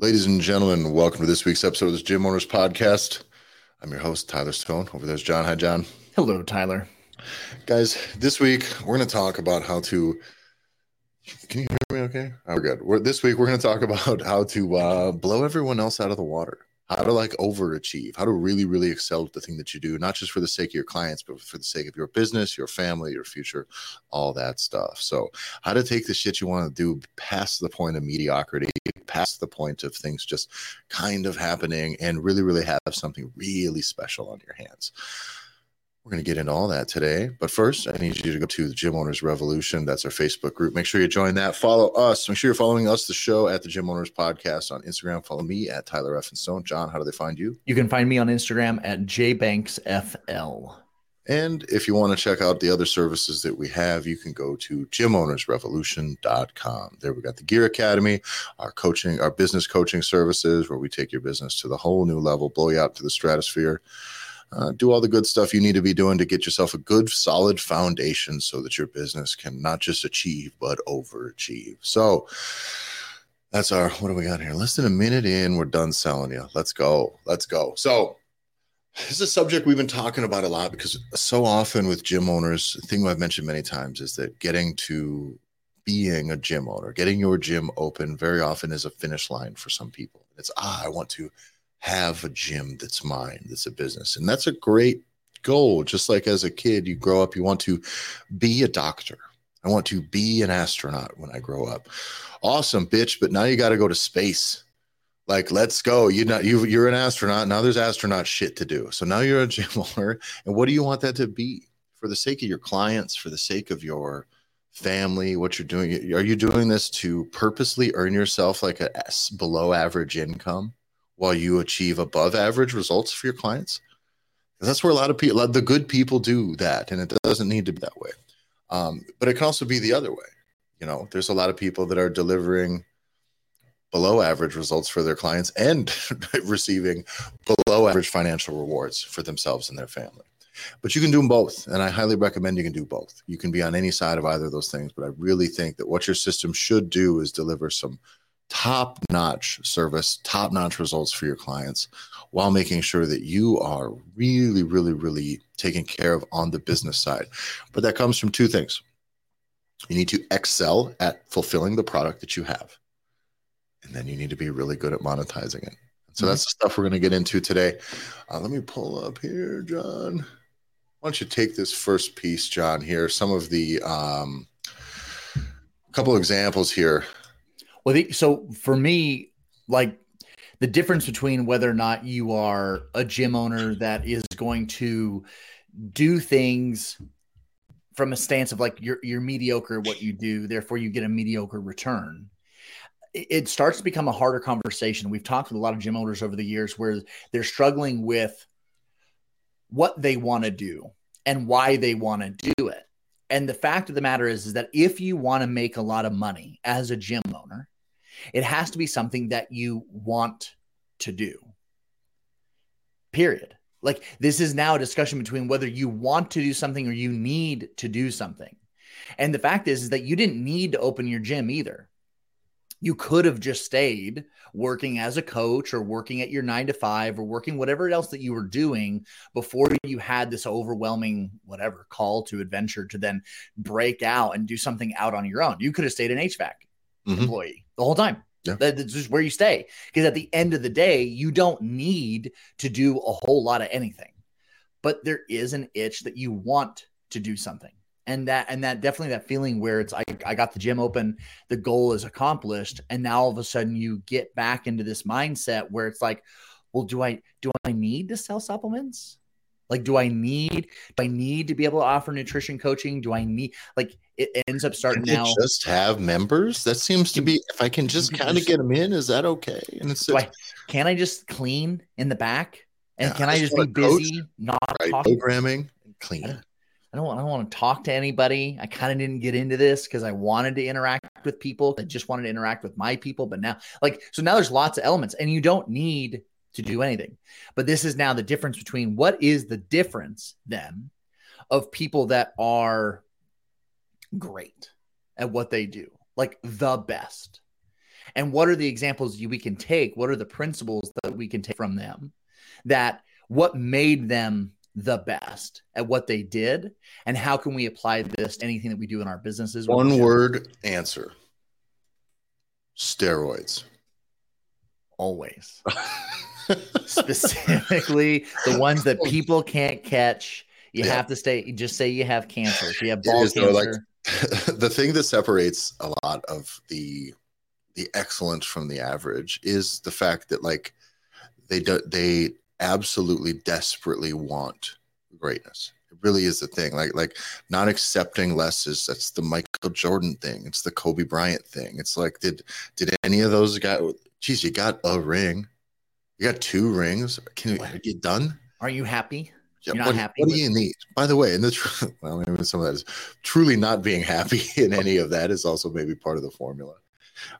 Ladies and gentlemen, welcome to this week's episode of this Gym Owners Podcast. I'm your host, Tyler Stone. Over there's John. Hi, John. Hello, Tyler. Guys, this week we're going to talk about how to. Can you hear me okay? Oh, we're good. We're, this week we're going to talk about how to uh, blow everyone else out of the water how to like overachieve, how to really, really excel at the thing that you do, not just for the sake of your clients, but for the sake of your business, your family, your future, all that stuff. So, how to take the shit you want to do past the point of mediocrity, past the point of things just kind of happening, and really, really have something really special on your hands. We're going to get into all that today. But first, I need you to go to the Gym Owners Revolution. That's our Facebook group. Make sure you join that. Follow us. Make sure you're following us, the show, at the Gym Owners Podcast on Instagram. Follow me at Tyler Effin Stone. John, how do they find you? You can find me on Instagram at jbanksfl. And if you want to check out the other services that we have, you can go to gymownersrevolution.com. There we got the Gear Academy, our coaching, our business coaching services, where we take your business to the whole new level, blow you out to the stratosphere uh, do all the good stuff you need to be doing to get yourself a good, solid foundation so that your business can not just achieve, but overachieve. So that's our, what do we got here? Less than a minute in, we're done selling you. Let's go. Let's go. So, this is a subject we've been talking about a lot because so often with gym owners, the thing I've mentioned many times is that getting to being a gym owner, getting your gym open very often is a finish line for some people. It's, ah, I want to have a gym that's mine, that's a business. And that's a great goal. Just like as a kid, you grow up, you want to be a doctor. I want to be an astronaut when I grow up. Awesome, bitch. But now you got to go to space. Like, let's go. You know, you you're an astronaut. Now there's astronaut shit to do. So now you're a gym owner. And what do you want that to be? For the sake of your clients, for the sake of your family, what you're doing. Are you doing this to purposely earn yourself like a below average income? While you achieve above average results for your clients. That's where a lot of people, the good people do that, and it doesn't need to be that way. Um, but it can also be the other way. You know, there's a lot of people that are delivering below average results for their clients and receiving below average financial rewards for themselves and their family. But you can do them both. And I highly recommend you can do both. You can be on any side of either of those things. But I really think that what your system should do is deliver some top notch service, top notch results for your clients while making sure that you are really, really, really taken care of on the business side. But that comes from two things. You need to excel at fulfilling the product that you have. And then you need to be really good at monetizing it. So mm-hmm. that's the stuff we're going to get into today. Uh, let me pull up here, John. Why don't you take this first piece, John? Here, some of the um, couple examples here well, the, so for me, like the difference between whether or not you are a gym owner that is going to do things from a stance of like you're you're mediocre at what you do, therefore you get a mediocre return. It starts to become a harder conversation. We've talked with a lot of gym owners over the years where they're struggling with what they want to do and why they want to do it. And the fact of the matter is, is that if you want to make a lot of money as a gym owner, it has to be something that you want to do. Period. Like this is now a discussion between whether you want to do something or you need to do something. And the fact is, is that you didn't need to open your gym either. You could have just stayed working as a coach or working at your nine to five or working whatever else that you were doing before you had this overwhelming, whatever call to adventure to then break out and do something out on your own. You could have stayed an HVAC mm-hmm. employee the whole time. Yeah. That's just where you stay. Because at the end of the day, you don't need to do a whole lot of anything. But there is an itch that you want to do something. And that and that definitely that feeling where it's I, I got the gym open, the goal is accomplished. And now all of a sudden you get back into this mindset where it's like, well, do I do I need to sell supplements? Like, do I need do I need to be able to offer nutrition coaching? Do I need like it ends up starting now? Just have members. That seems to be if I can just kind of get them in, is that okay? And it's I, can I just clean in the back? And yeah, can I just, be busy, coach, not right, programming and clean? I don't, I don't want to talk to anybody. I kind of didn't get into this because I wanted to interact with people. I just wanted to interact with my people. But now, like, so now there's lots of elements, and you don't need to do anything. But this is now the difference between what is the difference then of people that are great at what they do, like the best, And what are the examples we can take? What are the principles that we can take from them that what made them the best at what they did? And how can we apply this to anything that we do in our businesses? One word answer steroids. Always. Specifically, the ones that oh. people can't catch. You yeah. have to stay, just say you have cancer. If you have ball cancer. like, the thing that separates a lot of the the excellent from the average is the fact that like they do they absolutely desperately want greatness it really is the thing like like not accepting less is that's the michael jordan thing it's the kobe bryant thing it's like did did any of those guys geez you got a ring you got two rings can you get done are you happy You're what, what do you need? By the way, and the well, maybe some of that is truly not being happy in any of that is also maybe part of the formula.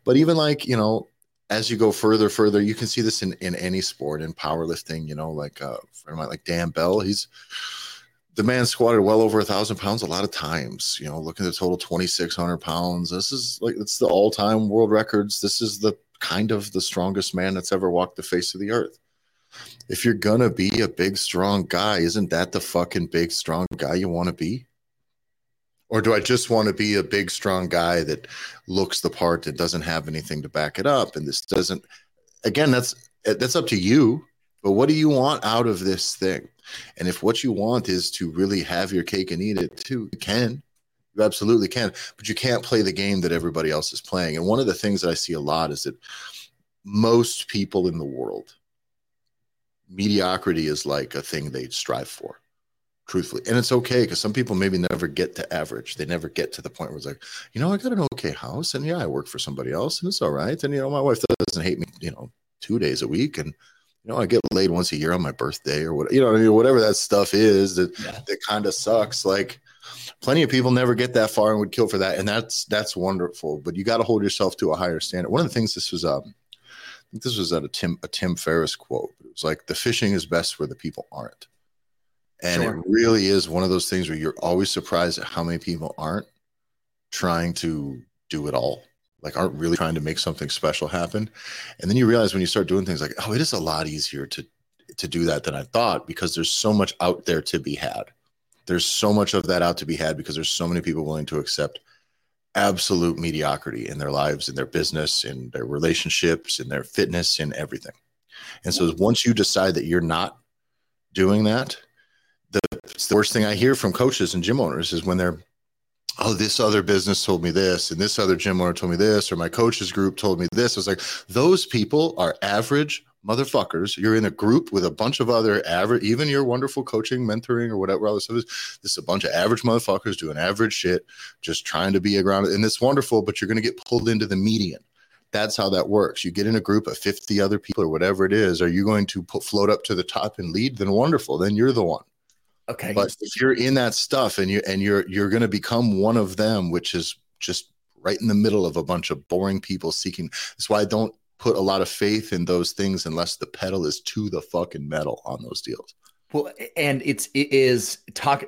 But even like, you know, as you go further, further, you can see this in, in any sport, in powerlifting, you know, like uh friend of mine, like Dan Bell, he's the man squatted well over a thousand pounds a lot of times, you know, looking at the total 2,600 pounds. This is like, it's the all time world records. This is the kind of the strongest man that's ever walked the face of the earth. If you're gonna be a big, strong guy, isn't that the fucking big, strong guy you want to be? Or do I just want to be a big, strong guy that looks the part that doesn't have anything to back it up? And this doesn't, again, that's that's up to you. But what do you want out of this thing? And if what you want is to really have your cake and eat it too, you can. You absolutely can. But you can't play the game that everybody else is playing. And one of the things that I see a lot is that most people in the world, mediocrity is like a thing they strive for truthfully. And it's okay because some people maybe never get to average. They never get to the point where it's like, you know, I got an okay house and yeah, I work for somebody else and it's all right. And, you know, my wife doesn't hate me, you know, two days a week. And, you know, I get laid once a year on my birthday or what, you know, I mean, whatever that stuff is that, yeah. that kind of sucks. Like plenty of people never get that far and would kill for that. And that's, that's wonderful, but you got to hold yourself to a higher standard. One of the things this was, um, this was at a Tim, a Tim Ferriss quote. It was like, the fishing is best where the people aren't and sure. it really is one of those things where you're always surprised at how many people aren't trying to do it all like aren't really trying to make something special happen and then you realize when you start doing things like oh it is a lot easier to to do that than i thought because there's so much out there to be had there's so much of that out to be had because there's so many people willing to accept absolute mediocrity in their lives in their business in their relationships in their fitness in everything and so once you decide that you're not doing that the, the worst thing I hear from coaches and gym owners is when they're, oh, this other business told me this, and this other gym owner told me this, or my coaches group told me this. It's like those people are average motherfuckers. You're in a group with a bunch of other average, even your wonderful coaching, mentoring, or whatever all this stuff is. This is a bunch of average motherfuckers doing average shit, just trying to be a around. And it's wonderful, but you're going to get pulled into the median. That's how that works. You get in a group of 50 other people or whatever it is. Are you going to put, float up to the top and lead? Then wonderful. Then you're the one. Okay. But if you're in that stuff and you and you're you're going to become one of them, which is just right in the middle of a bunch of boring people seeking. That's why I don't put a lot of faith in those things unless the pedal is to the fucking metal on those deals. Well, and it's it is talk.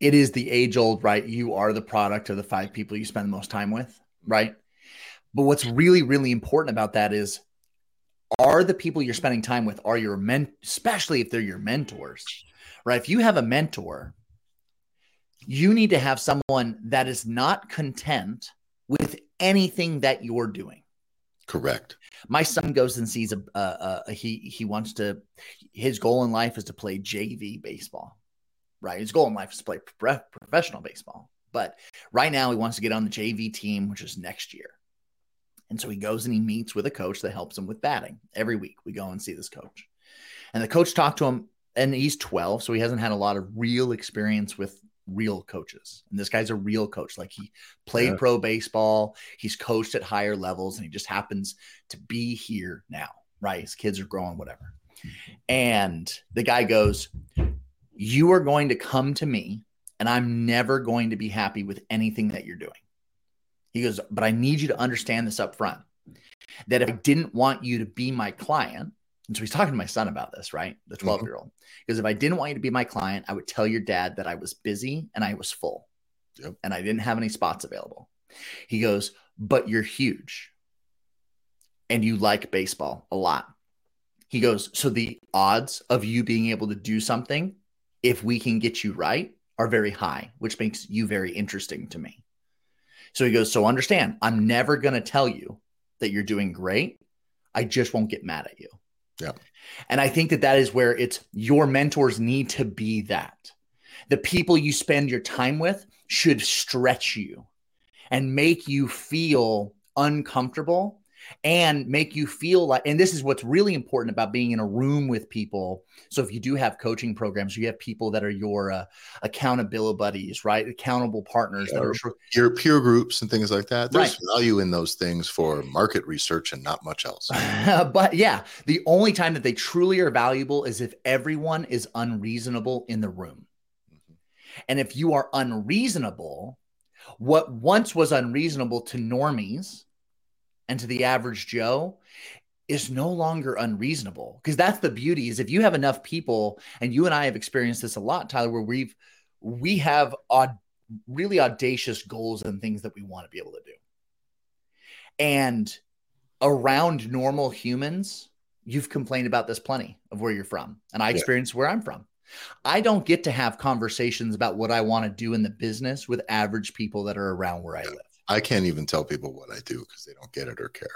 It is the age old right. You are the product of the five people you spend the most time with, right? But what's really really important about that is are the people you're spending time with are your men especially if they're your mentors right? If you have a mentor, you need to have someone that is not content with anything that you're doing. Correct. My son goes and sees a, a, a, he he wants to his goal in life is to play JV baseball. Right? His goal in life is to play pro- professional baseball. But right now he wants to get on the JV team which is next year. And so he goes and he meets with a coach that helps him with batting. Every week we go and see this coach. And the coach talked to him and he's 12, so he hasn't had a lot of real experience with real coaches. And this guy's a real coach. Like he played yeah. pro baseball, he's coached at higher levels, and he just happens to be here now, right? His kids are growing, whatever. And the guy goes, You are going to come to me, and I'm never going to be happy with anything that you're doing. He goes, But I need you to understand this up front that if I didn't want you to be my client, and so he's talking to my son about this, right? The mm-hmm. 12 year old. Because if I didn't want you to be my client, I would tell your dad that I was busy and I was full yep. and I didn't have any spots available. He goes, But you're huge. and you like baseball a lot. He goes, So the odds of you being able to do something, if we can get you right, are very high, which makes you very interesting to me. So he goes, So understand, I'm never going to tell you that you're doing great. I just won't get mad at you. Yeah. And I think that that is where it's your mentors need to be that. The people you spend your time with should stretch you and make you feel uncomfortable and make you feel like and this is what's really important about being in a room with people. So if you do have coaching programs you have people that are your uh, accountability buddies right? Accountable partners yeah, that are your peer groups and things like that. There's right. value in those things for market research and not much else. But yeah the only time that they truly are valuable is if everyone is unreasonable in the room. Mm-hmm. and if you are unreasonable what once was unreasonable to normies and to the average Joe is no longer unreasonable. Because that's the beauty is if you have enough people and you and I have experienced this a lot Tyler where we've we have odd really audacious goals and things that we want to be able to do. And around normal humans you've complained about this plenty of where you're from and I experienced yeah. where I'm from. I don't get to have conversations about what I want to do in the business with average people that are around where I live I can't even tell people what I do because they don't get it or care.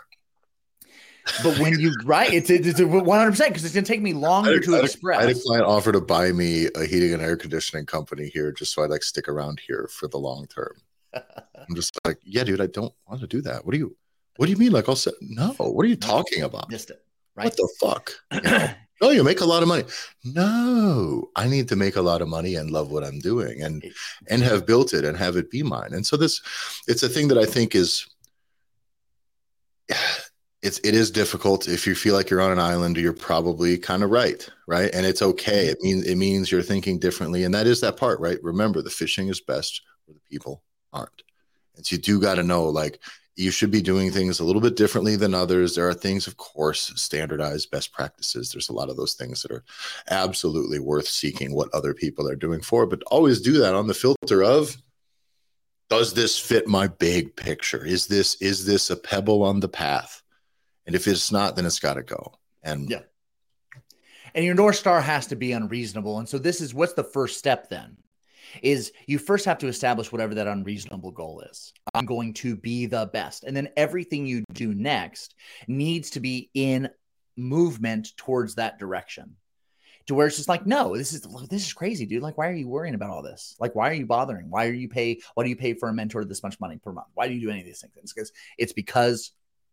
But when you write, it's it's one hundred percent because it's gonna take me longer had, to I express. I had a client offer to buy me a heating and air conditioning company here just so I like stick around here for the long term. I'm just like, yeah, dude, I don't want to do that. What do you what do you mean? Like I'll say no, what are you talking about? Missed it. Right. What the fuck? You know? oh, you make a lot of money. No, I need to make a lot of money and love what I'm doing and and have built it and have it be mine. And so this it's a thing that I think is it's it is difficult if you feel like you're on an island you're probably kind of right right and it's okay mm-hmm. it means it means you're thinking differently and that is that part right remember the fishing is best where the people aren't and so you do got to know like you should be doing things a little bit differently than others. There are things, of course, standardized best practices. There's a lot of those things that are absolutely worth seeking what other people are doing for, but always do that on the filter of does this fit my big picture? Is this is this a pebble on the path? And if it's not, then it's got to go. And yeah. And your North Star has to be unreasonable. And so this is what's the first step then? Is you first have to establish whatever that unreasonable goal is. I'm going to be the best. And then everything you do next needs to be in movement towards that direction. To where it's just like, no, this is this is crazy, dude. Like, why are you worrying about all this? Like, why are you bothering? Why are you pay? Why do you pay for a mentor this much money per month? Why do you do any of these things? It's because it's because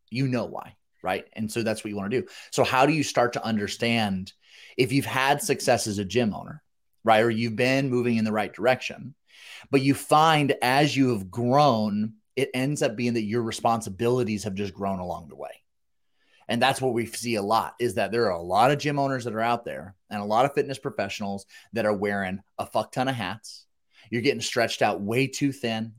you know why, right? And so that's what you want to do. So how do you start to understand if you've had success as a gym owner? Right? Or you've been moving in the right direction. But you find as you have grown, it ends up being that your responsibilities have just grown along the way. And that's what we see a lot is that there are a lot of gym owners that are out there and a lot of fitness professionals that are wearing a fuck ton of hats. You're getting stretched out way too thin,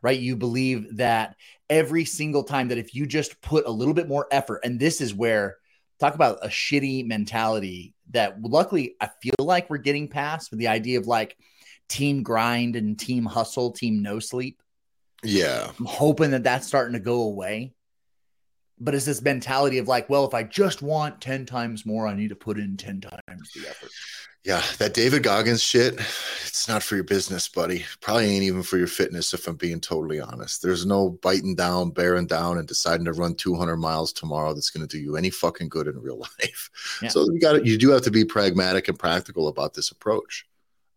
right? You believe that every single time that if you just put a little bit more effort, and this is where talk about a shitty mentality that luckily I feel like we're getting past with the idea of like team grind and team hustle, team no sleep. Yeah. I'm hoping that that's starting to go away. But it's this mentality of like, well, if I just want 10 times more, I need to put in 10 times the effort. Yeah, that David Goggins shit, it's not for your business, buddy. Probably ain't even for your fitness, if I'm being totally honest. There's no biting down, bearing down, and deciding to run 200 miles tomorrow that's going to do you any fucking good in real life. Yeah. So you got you do have to be pragmatic and practical about this approach.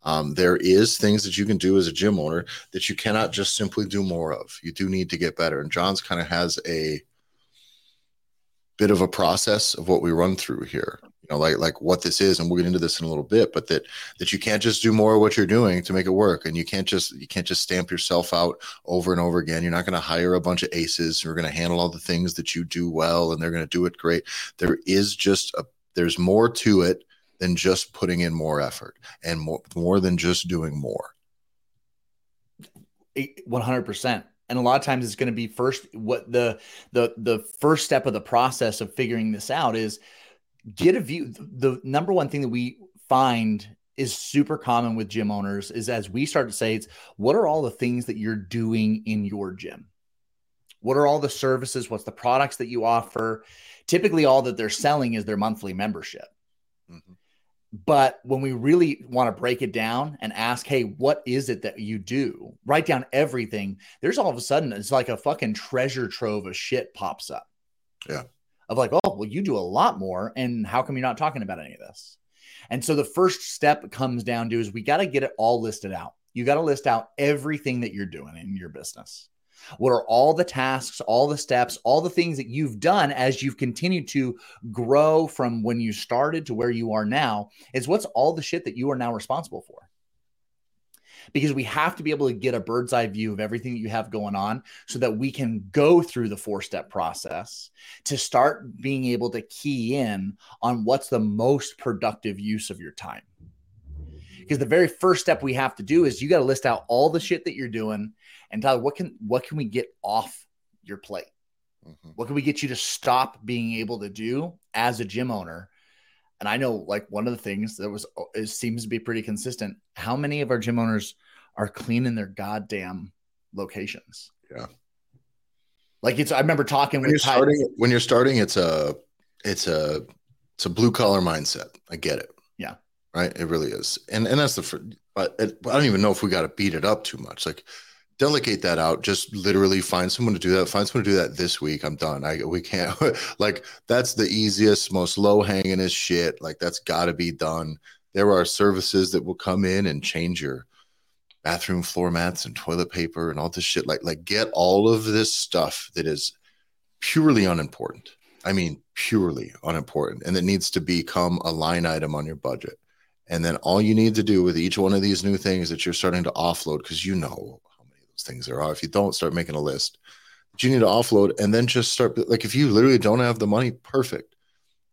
Um, there is things that you can do as a gym owner that you cannot just simply do more of. You do need to get better. And John's kind of has a bit of a process of what we run through here. You know like like what this is and we'll get into this in a little bit but that that you can't just do more of what you're doing to make it work. And you can't just you can't just stamp yourself out over and over again. You're not going to hire a bunch of aces who are going to handle all the things that you do well and they're going to do it great. There is just a there's more to it than just putting in more effort and more more than just doing more. 100% and a lot of times it's going to be first what the the the first step of the process of figuring this out is get a view the number one thing that we find is super common with gym owners is as we start to say it's what are all the things that you're doing in your gym What are all the services? What's the products that you offer? Typically, all that they're selling is their monthly membership. Mm-hmm. But when we really want to break it down and ask, hey, what is it that you do? Write down everything. There's all of a sudden, it's like a fucking treasure trove of shit pops up. Yeah. Of like, oh, well, you do a lot more. And how come you're not talking about any of this? And so the first step comes down to is we got to get it all listed out. You got to list out everything that you're doing in your business. What are all the tasks, all the steps, all the things that you've done as you've continued to grow from when you started to where you are now? Is what's all the shit that you are now responsible for? Because we have to be able to get a bird's eye view of everything that you have going on so that we can go through the four step process to start being able to key in on what's the most productive use of your time because the very first step we have to do is you got to list out all the shit that you're doing and Tyler, what can what can we get off your plate? Mm-hmm. What can we get you to stop being able to do as a gym owner? And I know like one of the things that was it seems to be pretty consistent. How many of our gym owners are cleaning their goddamn locations? Yeah. Like it's I remember talking when with you're starting when you're starting, it's a it's a it's a blue collar mindset. I get it. Yeah. Right. It really is. And and that's the but it, I don't even know if we got to beat it up too much. Like delegate that out. Just literally find someone to do that. Find someone to do that this week. I'm done. I we can't like that's the easiest most low hanging is shit. Like that's got to be done. There are services that will come in and change your bathroom floor mats and toilet paper and all this shit. Like like get all of this stuff that is purely unimportant. I mean purely unimportant. And that needs to become a line item on your budget. And then all you need to do with each one of these new things that you're starting to offload because you know things there are. If you don't, start making a list that you need to offload and then just start. Like if you literally don't have the money, perfect.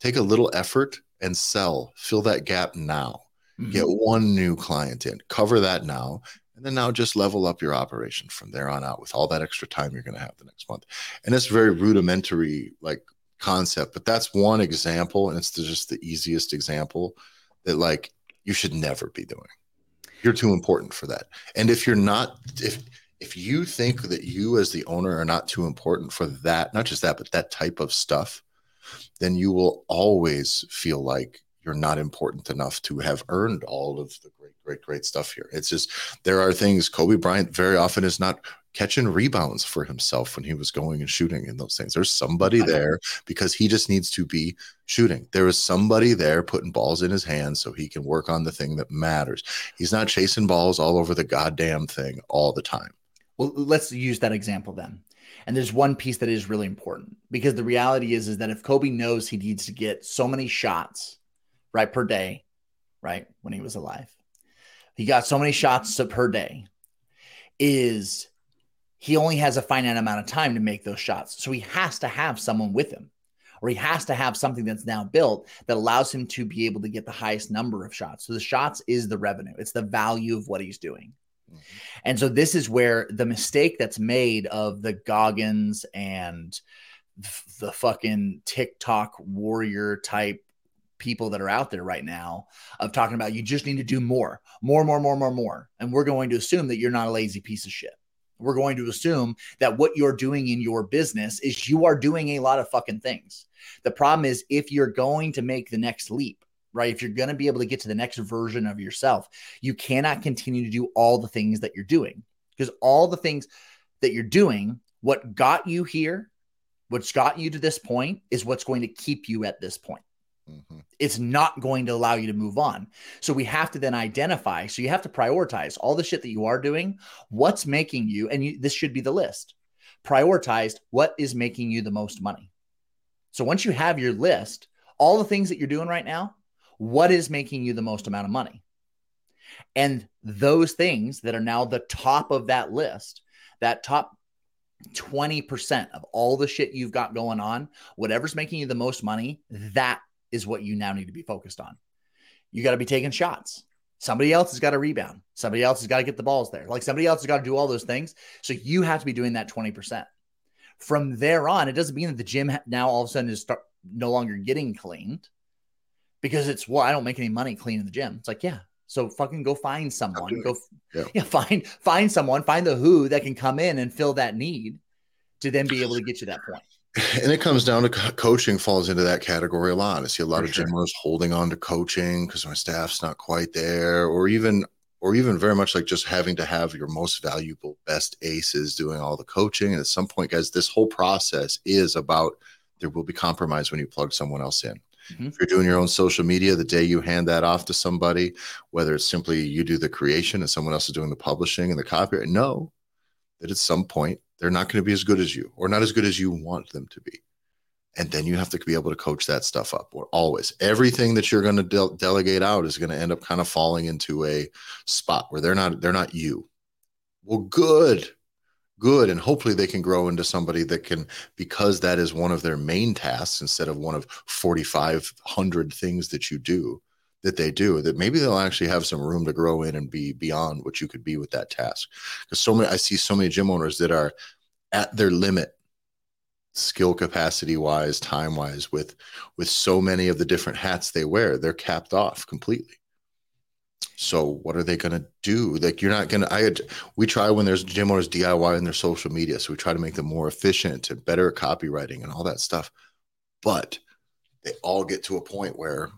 Take a little effort and sell, fill that gap now. Mm-hmm. Get one new client in, cover that now. And then now just level up your operation from there on out with all that extra time you're going to have the next month. And it's very rudimentary, like concept, but that's one example. And it's just the easiest example that like you should never be doing. You're too important for that. And if you're not, if if you think that you as the owner are not too important for that, not just that, but that type of stuff, then you will always feel like you're not important enough to have earned all of the great, great, great stuff here. It's just there are things Kobe Bryant very often is not catching rebounds for himself when he was going and shooting in those things. There's somebody there because he just needs to be shooting. There is somebody there putting balls in his hands so he can work on the thing that matters. He's not chasing balls all over the goddamn thing all the time. Well, let's use that example then. And there's one piece that is really important because the reality is is that if Kobe knows he needs to get so many shots right per day, right when he was alive, he got so many shots per day. Is he only has a finite amount of time to make those shots, so he has to have someone with him, or he has to have something that's now built that allows him to be able to get the highest number of shots. So the shots is the revenue; it's the value of what he's doing. Mm-hmm. And so this is where the mistake that's made of the Goggins and the fucking TikTok warrior type people that are out there right now of talking about you just need to do more, more, more, more, more, more. And we're going to assume that you're not a lazy piece of shit. We're going to assume that what you're doing in your business is you are doing a lot of fucking things. The problem is if you're going to make the next leap, right? If you're going to be able to get to the next version of yourself, you cannot continue to do all the things that you're doing because all the things that you're doing, what got you here, what's got you to this point is what's going to keep you at this point. Mm-hmm. It's not going to allow you to move on. So we have to then identify. So you have to prioritize all the shit that you are doing. What's making you, and you, this should be the list prioritized what is making you the most money. So once you have your list, all the things that you're doing right now, what is making you the most amount of money? And those things that are now the top of that list, that top 20% of all the shit you've got going on, whatever's making you the most money, that is what you now need to be focused on. You got to be taking shots. Somebody else has got to rebound. Somebody else has got to get the balls there. Like somebody else has got to do all those things. So you have to be doing that 20%. From there on, it doesn't mean that the gym now all of a sudden is start, no longer getting cleaned because it's well, I don't make any money cleaning the gym. It's like, yeah. So fucking go find someone. Go yeah. yeah, find find someone, find the who that can come in and fill that need. to then be able to get to that point. point and it comes down to co- coaching falls into that category a lot. I see a lot For of sure. gym owners holding on to coaching because my staff's not quite there, or even or even very much like just having to have your most valuable best aces doing all the coaching. And at some point, guys, this whole process is about there will be compromise when you plug someone else in. Mm-hmm. If you're doing your own social media, the day you hand that off to somebody, whether it's simply you do the creation and someone else is doing the publishing and the copyright, know that at some point they're not going to be as good as you or not as good as you want them to be. And then you have to be able to coach that stuff up or always. Everything that you're going to de- delegate out is going to end up kind of falling into a spot where they're not they're not you. Well good good and hopefully they can grow into somebody that can because that is one of their main tasks instead of one of 4500 things that you do that they do that maybe they'll actually have some room to grow in and be beyond what you could be with that task. Because so many i see so many gym owners that are at their limit skill capacity wise time wise with with so many of the different hats they wear they're capped off completely so what are they going to do like you're not going to i had, we try when there's gym owners diy in their social media so we try to make them more efficient and better at copywriting and all that stuff but they all get to a point where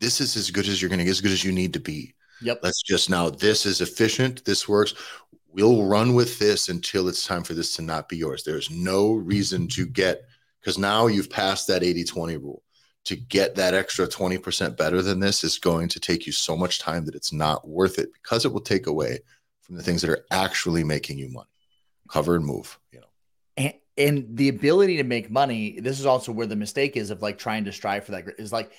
this is as good as you're going to get, as good as you need to be. Yep. Let's just now, this is efficient. This works. We'll run with this until it's time for this to not be yours. There's no reason to get, because now you've passed that 80 20 rule. To get that extra 20% better than this is going to take you so much time that it's not worth it because it will take away from the things that are actually making you money. Cover and move, you know. And, and the ability to make money, this is also where the mistake is of like trying to strive for that is like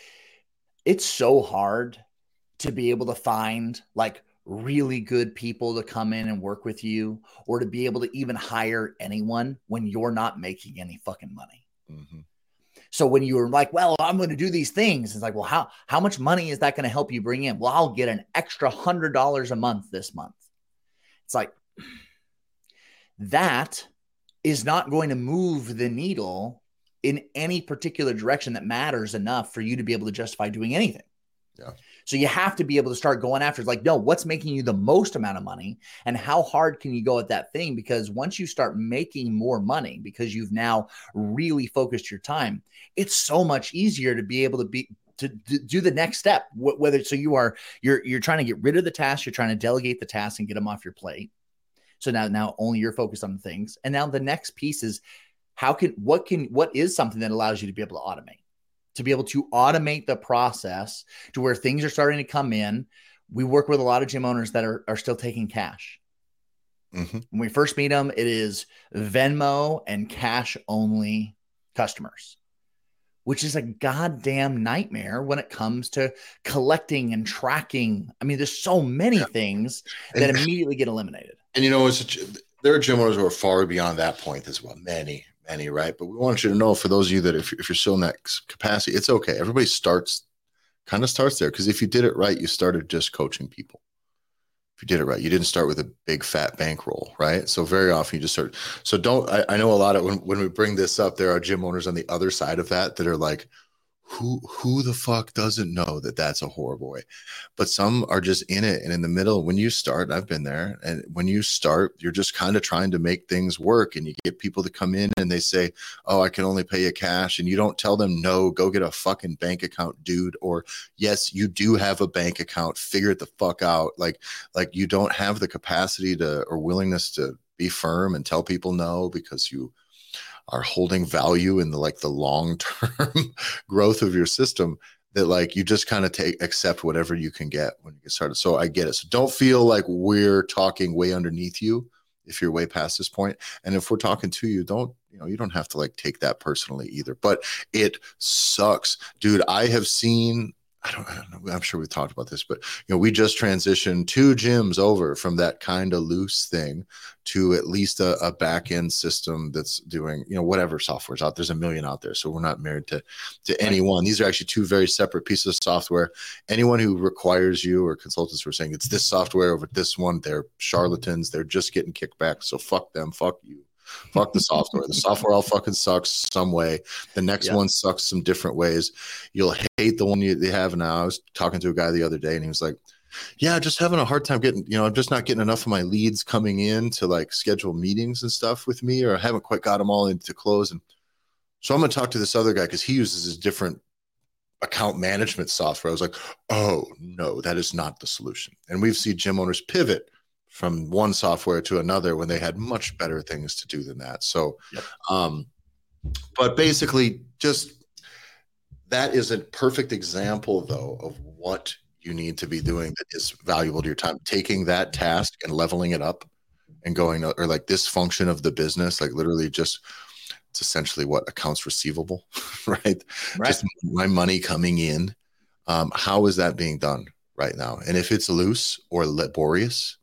it's so hard to be able to find like really good people to come in and work with you or to be able to even hire anyone when you're not making any fucking money. Mm-hmm. So when you're like, well, I'm going to do these things, it's like, well, how how much money is that going to help you bring in? Well, I'll get an extra hundred dollars a month this month. It's like that is not going to move the needle in any particular direction that matters enough for you to be able to justify doing anything. Yeah. So you have to be able to start going after it's like, no, what's making you the most amount of money and how hard can you go at that thing? Because once you start making more money because you've now really focused your time, it's so much easier to be able to be to, do the next step. Whether so you are you're you're trying to get rid of the task, you're trying to delegate the task and get them off your plate. So now now only you're focused on things. And now the next piece is how can what can what is something that allows you to be able to automate to be able to automate the process to where things are starting to come in. We work with a lot of gym owners that are, are still taking cash. Mm-hmm. when we first meet them it is venmo and cash only customers which is a goddamn nightmare when it comes to collecting and tracking. I mean there's so many yeah. things that and, immediately get eliminated. and you know it's there are gym owners who are far beyond that point as well. Many many, right? But we want you to know for those of you that if, if you're still in that capacity, it's okay. Everybody starts kind of starts there because if you did it right, you started just coaching people. If you did it right, you didn't start with a big fat bankroll, right? So very often you just start. So don't. I, I know a lot of when when we bring this up, there are gym owners on the other side of that that are like, who who the fuck doesn't know that that's a horrible way but some are just in it and in the middle. When you start i've been there and when you start you're just kind of trying to make things work and you get people to come in and they say oh i can only pay you cash and you don't tell them no go get a fucking bank account dude or yes you do have a bank account. Figure it the fuck out. Like like you don't have the capacity to or willingness to be firm and tell people no because you are holding value in the like the long term growth of your system that like you just kind of take accept whatever you can get when you get started. So I get it. So don't feel like we're talking way underneath you if you're way past this point. And if we're talking to you, don't you know you don't have to like take that personally either. But it sucks, dude. I have seen I don't, I don't know. I'm sure we've talked about this, but you know, we just transitioned two gyms over from that kind of loose thing to at least a, a back end system that's doing, you know, whatever software's out. There's a million out there, so we're not married to to any one. These are actually two very separate pieces of software. Anyone who requires you or consultants who are saying it's this software over this one, they're charlatans. They're just getting kickback. So fuck them. Fuck you. Fuck the software. The software all fucking sucks some way. The next yeah. one sucks some different ways. You'll hate the one you, they have now. I was talking to a guy the other day and he was like, Yeah, just having a hard time getting, you know, I'm just not getting enough of my leads coming in to like schedule meetings and stuff with me, or I haven't quite got them all into close. And so I'm going to talk to this other guy because he uses a different account management software. I was like, oh, no, that is not the solution. And we've seen gym owners pivot from one software to another when they had much better things to do than that. So, yep. um, but basically, just that is a perfect example, though, of what you need to be doing that is valuable to your time. Taking that task and leveling it up and going, or like this function of the business, like literally just it's essentially what accounts receivable, right? right? Just my money coming in. Um, how is that being done right now? And if it's loose or laborious,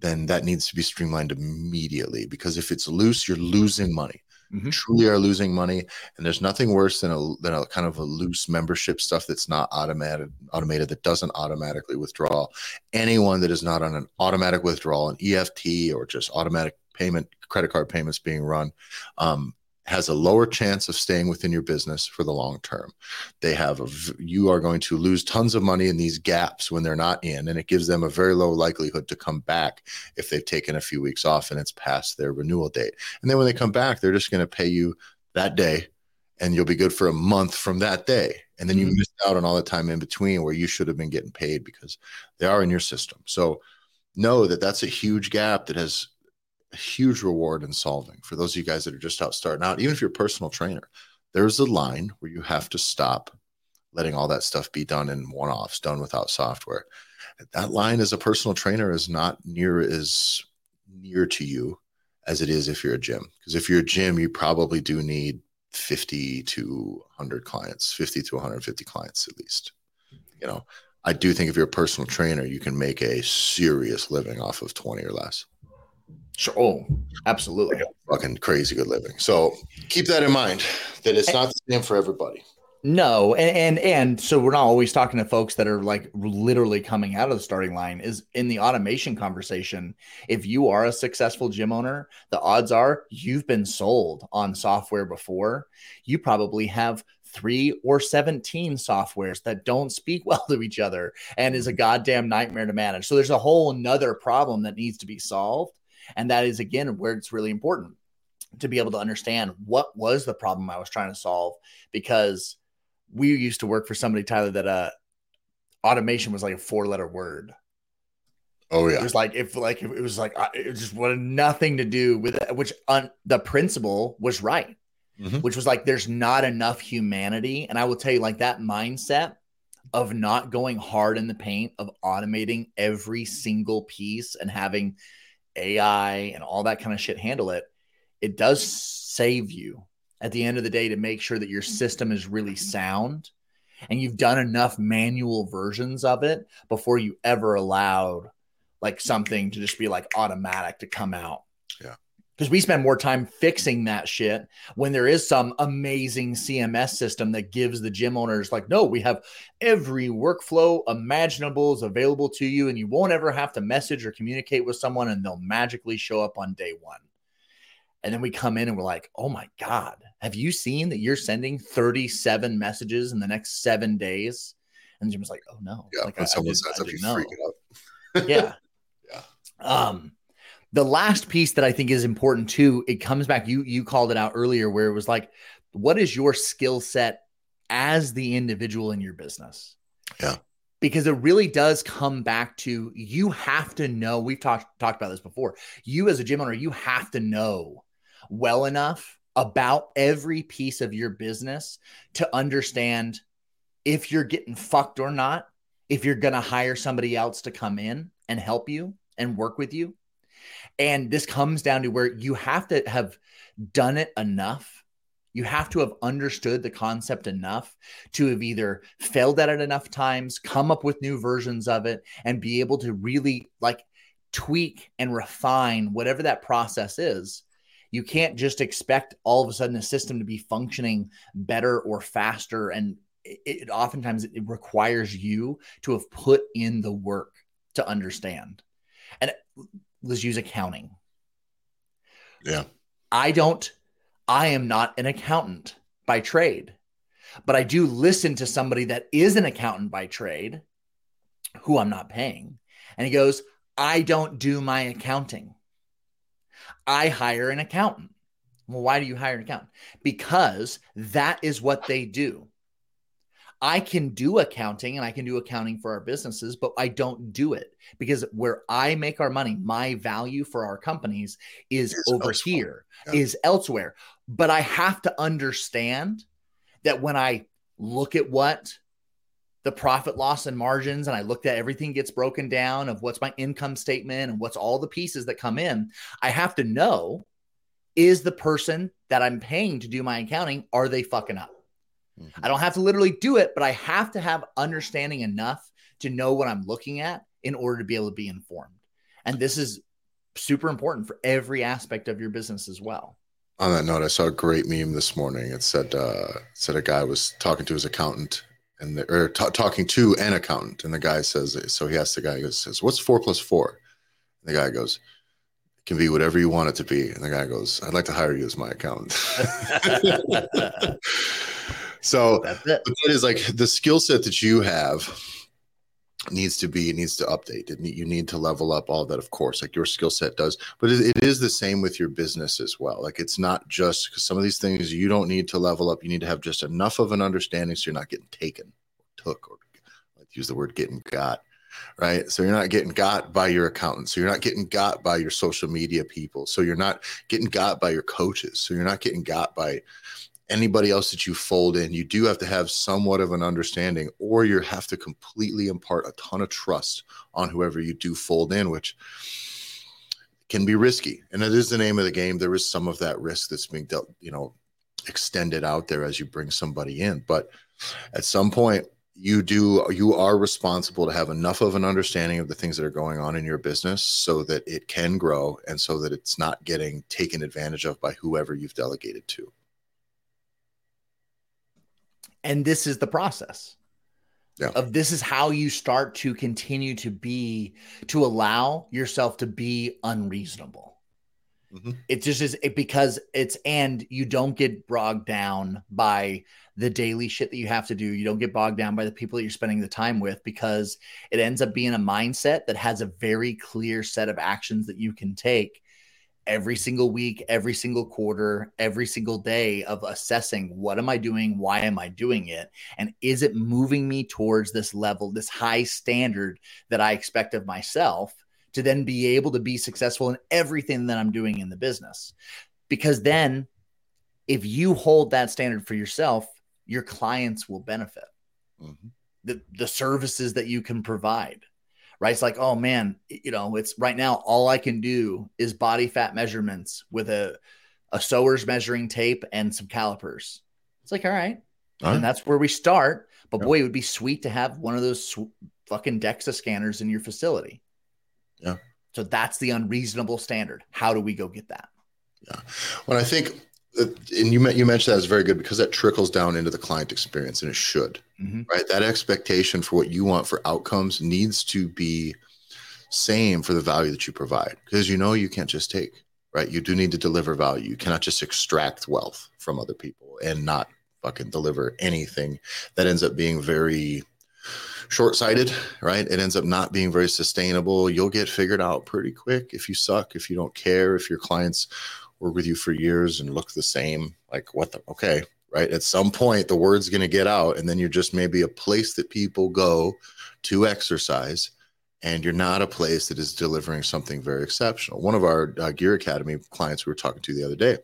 then that needs to be streamlined immediately because if it's loose, you're losing money. Mm-hmm. Truly are losing money, and there's nothing worse than a than a kind of a loose membership stuff that's not automated automated that doesn't automatically withdraw. Anyone that is not on an automatic withdrawal, an EFT, or just automatic payment credit card payments being run, um, has a lower chance of staying within your business for the long term. They have a, you are going to lose tons of money in these gaps when they're not in, and it gives them a very low likelihood to come back if they've taken a few weeks off and it's past their renewal date. And then when they come back, they're just going to pay you that day, and you'll be good for a month from that day. And then you mm-hmm. missed out on all the time in between where you should have been getting paid because they are in your system. So know that that's a huge gap that has a huge reward in solving for those of you guys that are just out starting out, even if you're a personal trainer. There's a line where you have to stop letting all that stuff be done in one offs, done without software. That line as a personal trainer is not near as near to you as it is if you're a gym. Because if you're a gym, you probably do need 50 to 100 clients, 50 to 150 clients at least. You know, I do think if you're a personal trainer, you can make a serious living off of 20 or less. Sure. Oh, absolutely. Fucking crazy good living. So keep that in mind that it's not the same for everybody. No, and, and and so we're not always talking to folks that are like literally coming out of the starting line. Is in the automation conversation. If you are a successful gym owner, the odds are you've been sold on software before. You probably have three or 17 softwares that don't speak well to each other and is a goddamn nightmare to manage. So there's a whole another problem that needs to be solved. And that is, again, where it's really important to be able to understand what was the problem I was trying to solve because we used to work for somebody, Tyler, that uh, automation was like a four letter word. Oh yeah, it was like if like it was like uh, it just wanted nothing to do with it, which on the principle was right, mm-hmm. which was like there's not enough humanity, and I will tell you like that mindset of not going hard in the paint of automating every single piece and having AI and all that kind of shit handle it, it does save you at the end of the day to make sure that your mm-hmm. system is really mm-hmm. sound and you've done enough manual versions of it before you ever allowed like something to just be like automatic to come out. Because we spend more time fixing that shit when there is some amazing CMS system that gives the gym owners like, no, we have every workflow imaginable is available to you, and you won't ever have to message or communicate with someone, and they'll magically show up on day one. And then we come in and we're like, oh my God, have you seen that you're sending 37 messages in the next seven days? And the gym's like, oh no. Yeah, like, I, someone I did, says, I freak out. yeah. Yeah. Um, the last piece that I think is important too, it comes back. You you called it out earlier where it was like, what is your skill set as the individual in your business? Yeah. Because it really does come back to you have to know. We've talked talked about this before. You as a gym owner, you have to know well enough about every piece of your business to understand if you're getting fucked or not, if you're going to hire somebody else to come in and help you and work with you and this comes down to where you have to have done it enough. You have to have understood the concept enough to have either failed at it enough times, come up with new versions of it, and be able to really like tweak and refine whatever that process is. You can't just expect all of a sudden a system to be functioning better or faster. And it, it oftentimes it requires you to have put in the work to understand. And let's use accounting. Yeah. I don't, I am not an accountant by trade, but I do listen to somebody that is an accountant by trade who I'm not paying. And he goes, I don't do my accounting. I hire an accountant. Well, why do you hire an accountant? Because that is what they do. I can do accounting and I can do accounting for our businesses, but I don't do it because where I make our money, my value for our companies is over elsewhere. here, yeah. is elsewhere. But I have to understand that when I look at what the profit loss and margins and I looked at everything gets broken down of what's my income statement and what's all the pieces that come in, I have to know is the person that I'm paying to do my accounting are they fucking up? Mm-hmm. I don't have to literally do it, but I have to have understanding enough to know what I'm looking at in order to be able to be informed. And this is super important for every aspect of your business as well. On that note, I saw a great meme this morning. It said uh, it said a guy was talking to his accountant and the, or t- talking to an accountant, and the guy says, so he asks the guy, he goes, says, "What's four plus four? And the guy goes, "It can be whatever you want it to be." And the guy goes, "I'd like to hire you as my accountant." So that is like the skill set that you have needs to be needs to update. It you need to level up all that of course like your skill set does. But it, it is the same with your business as well. Like it's not just because some of these things you don't need to level up. You need to have just enough of an understanding so you're not getting taken or took or let's use the word getting got right? So you're not getting got by your accountant so you're not getting got by your social media people. So you're not getting got by your coaches. So you're not getting got by anybody else that you fold in, you do have to have somewhat of an understanding, or you have to completely impart a ton of trust on whoever you do fold in, which can be risky. And it is the name of the game. There is some of that risk that's being dealt, you know, extended out there as you bring somebody in. But at some point, you do you are responsible to have enough of an understanding of the things that are going on in your business so that it can grow and so that it's not getting taken advantage of by whoever you've delegated to and this is the process yeah. of this is how you start to continue to be to allow yourself to be unreasonable mm-hmm. it just is it because it's and you don't get bogged down by the daily shit that you have to do you don't get bogged down by the people that you're spending the time with because it ends up being a mindset that has a very clear set of actions that you can take every single week, every single quarter, every single day of assessing what am I doing? Why am I doing it? And is it moving me towards this level, this high standard that I expect of myself to then be able to be successful in everything that I'm doing in the business? Because then, if you hold that standard for yourself, your clients will benefit. Mm-hmm. The, the services that you can provide right? It's like, oh man, you know, it's right now all I can do is body fat measurements with a a sewer's measuring tape and some calipers. It's like, all right. All right. And that's where we start. But boy, it would be sweet to have one of those sw- fucking DEXA scanners in your facility. Yeah. So that's the unreasonable standard. How do we go get that? Yeah. Well, I think and you you mentioned that is very good because that trickles down into the client experience and it should mm-hmm. right? That expectation for what you want for outcomes needs to be same for the value that you provide because you know you can't just take right? You do need to deliver value. You cannot just extract wealth from other people and not fucking deliver anything. That ends up being very short-sighted right? It ends up not being very sustainable. You'll get figured out pretty quick if you suck if you don't care if your clients work with you for years and look the same. Like, what the, okay, right? At some point, the word's going to get out, and then you're just maybe a place that people go to exercise, and you're not a place that is delivering something very exceptional. One of our uh, Gear Academy clients we were talking to the other day,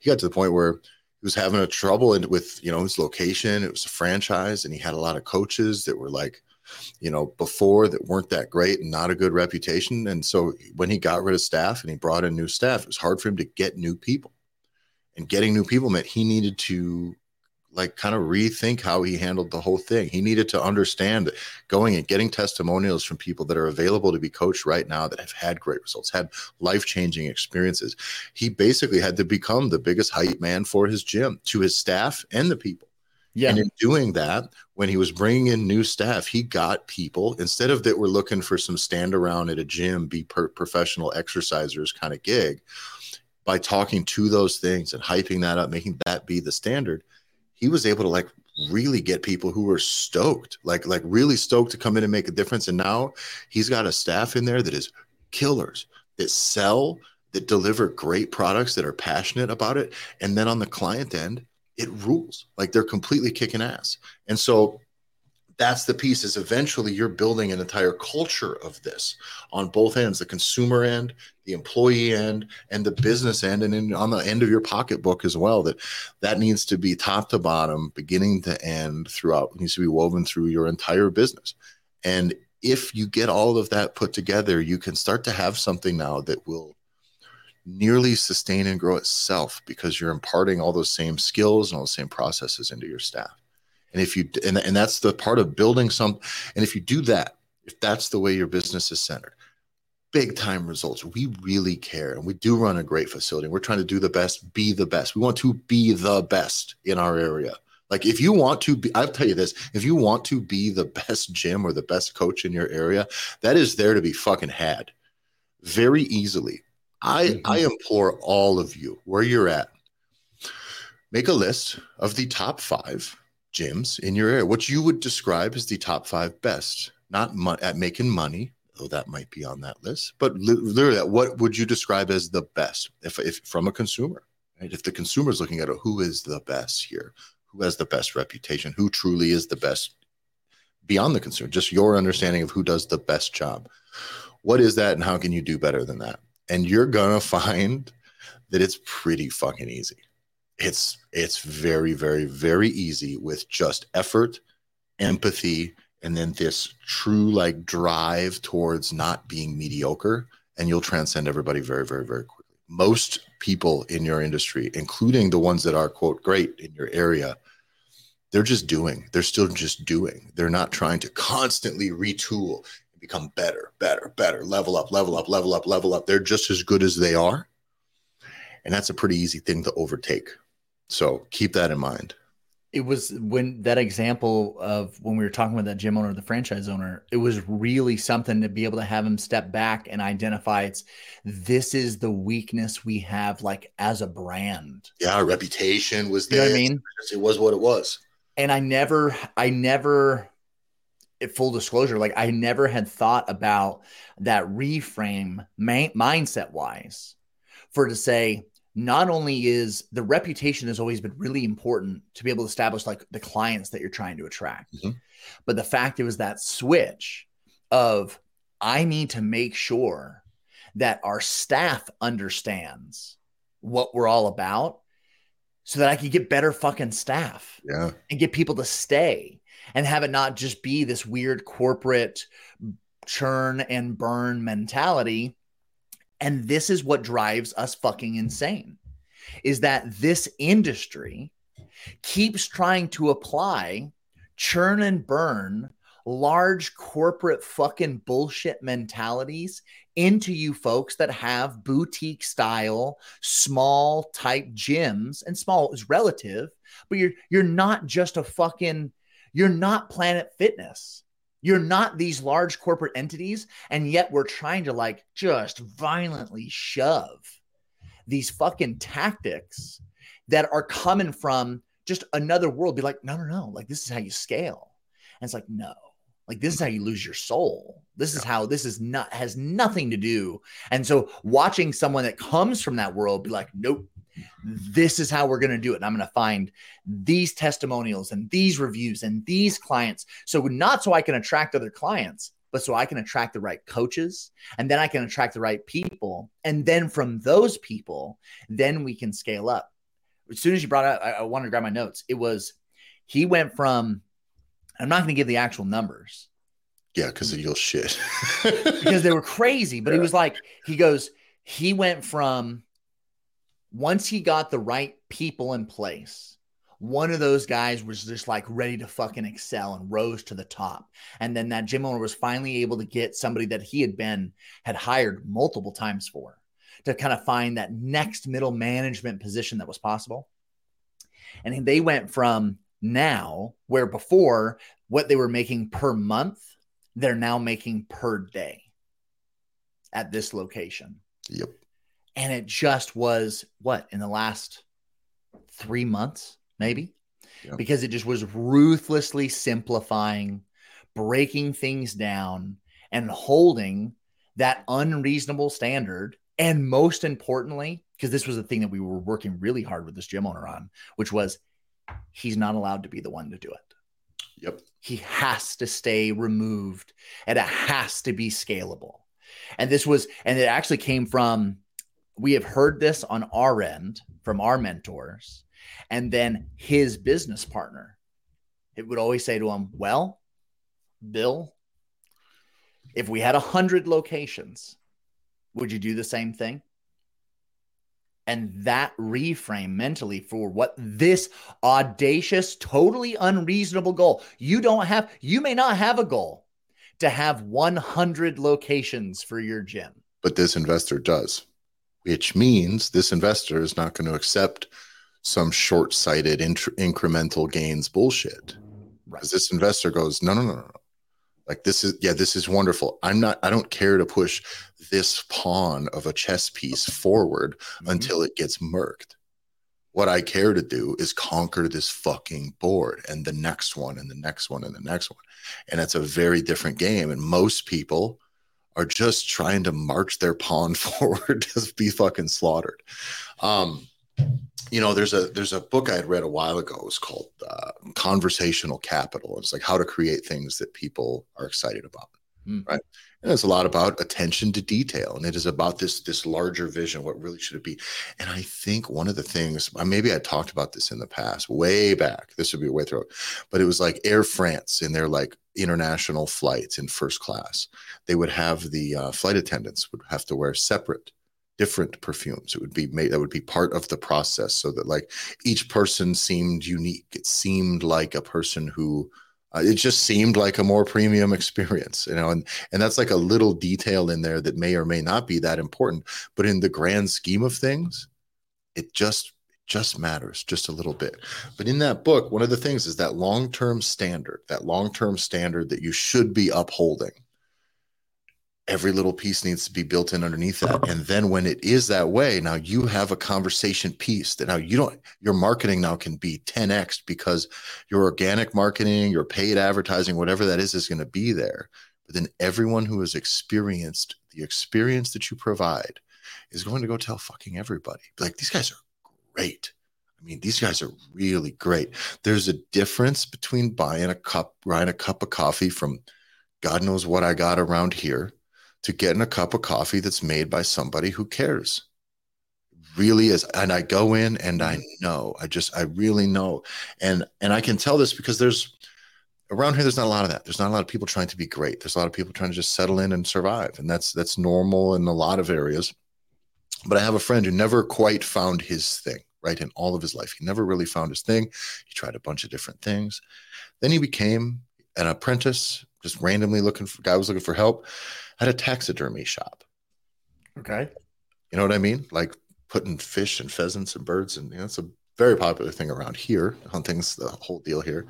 he got to the point where he was having a trouble with you know his location. It was a franchise, and he had a lot of coaches that were like you know, before that weren't that great and not a good reputation. And so when he got rid of staff and he brought in new staff, it was hard for him to get new people. And getting new people meant he needed to like kind of rethink how he handled the whole thing. He needed to understand that going and getting testimonials from people that are available to be coached right now that have had great results, had life changing experiences. He basically had to become the biggest hype man for his gym to his staff and the people. Yeah. And in doing that, when he was bringing in new staff, he got people instead of that were looking for some stand around at a gym, be per- professional exercisers kind of gig. By talking to those things and hyping that up, making that be the standard, he was able to like really get people who were stoked, like like really stoked to come in and make a difference. And now he's got a staff in there that is killers that sell, that deliver great products, that are passionate about it. And then on the client end, it rules. Like they're completely kicking ass. And so that's the piece is eventually you're building an entire culture of this on both ends the consumer end the employee end and the business end and then on the end of your pocketbook as well that that needs to be top to bottom beginning to end throughout needs to be woven through your entire business and if you get all of that put together you can start to have something now that will nearly sustain and grow itself because you're imparting all those same skills and all the same processes into your staff. And if you and, and that's the part of building some and if you do that if that's the way your business is centered big time results. We really care and we do run a great facility we're trying to do the best be the best. We want to be the best in our area. Like if you want to be i'll tell you this if you want to be the best gym or the best coach in your area that is there to be fucking had very easily i mm-hmm. i implore all of you where you're at make a list of the top five gyms in your area, what you would describe as the top five best, not mo- at making money, though that might be on that list, but literally, what would you describe as the best if, if from a consumer? Right? If the consumer is looking at it, who is the best here? Who has the best reputation? Who truly is the best beyond the consumer? Just your understanding of who does the best job. What is that, and how can you do better than that? And you're gonna find that it's pretty fucking easy. It's it's very very very easy with just effort empathy and then this true like drive towards not being mediocre and you'll transcend everybody very very very quickly. Most people in your industry including the ones that are quote great in your area they're just doing. They're still just doing. They're not trying to constantly retool become better better better level up level up level up level up they're just as good as they are and that's a pretty easy thing to overtake so keep that in mind. It was when that example of when we were talking about that gym owner, the franchise owner, it was really something to be able to have him step back and identify it's this is the weakness we have like as a brand. Yeah, reputation was there. You know I mean? It was what it was. And I never, I never full disclosure, like I never had thought about that reframe mindset wise for to say, not only is the reputation has always been really important to be able to establish like the clients that you're trying to attract, mm-hmm. but the fact it was that switch of I need to make sure that our staff understands what we're all about so that I can get better fucking staff. Yeah. And get people to stay and have it not just be this weird corporate churn and burn mentality. And this is what drives us fucking insane is that this industry keeps trying to apply churn and burn large corporate fucking bullshit mentalities into you folks that have boutique style small type gyms and small is relative but you're you're not just a fucking you're not planet fitness you're not these large corporate entities, and yet we're trying to like just violently shove these fucking tactics that are coming from just another world. Be like, no, no, no, like this is how you scale. And it's like, no, like this is how you lose your soul. This is how this is not has nothing to do. And so watching someone that comes from that world be like, nope, this is how we're going to do it. And I'm going to find these testimonials and these reviews and these clients. So, not so I can attract other clients, but so I can attract the right coaches and then I can attract the right people. And then from those people, then we can scale up. As soon as you brought up, I, I wanted to grab my notes. It was, he went from, I'm not going to give the actual numbers. Yeah, because you'll shit. because they were crazy. But yeah. he was like, he goes, he went from once he got the right people in place, one of those guys was just like ready to fucking excel and rose to the top. And then that gym owner was finally able to get somebody that he had been had hired multiple times for to kind of find that next middle management position that was possible. And they went from now where before what they were making per month, they're now making per day at this location. Yep. And it just was what in the last three months, maybe. yeah. because it just was ruthlessly simplifying, breaking things down, and holding that unreasonable standard. And most importantly, because this was the thing that we were working really hard with this gym owner on, which was he's not allowed to be the one to do it. Yep. He has to stay removed and it has to be scalable. And this was, and it actually came from, we have heard this on our end from our mentors. And then his business partner, it would always say to him, Well, Bill, if we had a hundred locations, would you do the same thing? And that reframe mentally for what this audacious, totally unreasonable goal. You don't have, you may not have a goal to have 100 locations for your gym. But this investor does, which means this investor is not going to accept some short sighted incremental gains bullshit. Right. this investor goes, no, no, no, no. No. Like this is, yeah, this is wonderful. I'm not, I don't care to push this pawn of a chess piece forward mm-hmm. until it gets murked. What I care to do is conquer this fucking board and the next one and the next one and the next one. And it's a very different game. And most people are just trying to march their pawn forward to be fucking slaughtered. Um, you know, there's a there's a book I had read a while ago. It's called uh, Conversational Capital. It's like how to create things that people are excited about, mm. right? And it's a lot about attention to detail, and it is about this this larger vision. What really should it be? And I think one of the things, maybe I talked about this in the past, way back. This would be way through, but it was like Air France in their like international flights in first class. They would have the uh, flight attendants would have to wear separate different perfumes it would be made that would be part of the process so that like each person seemed unique it seemed like a person who uh, it just seemed like a more premium experience you know and and that's like a little detail in there that may or may not be that important but in the grand scheme of things it just just matters just a little bit. But in that book one of the things is that long-term standard that long-term standard that you should be upholding every little piece needs to be built in underneath that. Uh-huh. And then when it is that way now you have a conversation piece that now you don't your marketing now can be 10x because your organic marketing your paid advertising whatever that is is going to be there. But then everyone who has experienced the experience that you provide is going to go tell fucking everybody. Like these guys are great. I mean, these guys are really great. There's a difference between buying a cup, buying a cup of coffee from God knows what I got around here to getting a cup of coffee that's made by somebody who cares. Really is and i go in and i mm-hmm. know i just i really know. And and i can tell this because there's around here there's not a lot of that. There's not a lot of people trying to be great. There's a lot of people trying to just settle in and survive and that's that's normal in a lot of areas. But i have a friend who never quite found his thing right in all of his life. He never really found his thing. He tried a bunch of different things. Then he became an apprentice just randomly looking for guy was looking for help at a taxidermy shop. Okay. You know what I mean? Like putting fish and pheasants and birds, and you know, it's a very popular thing around here. Hunting's the whole deal here.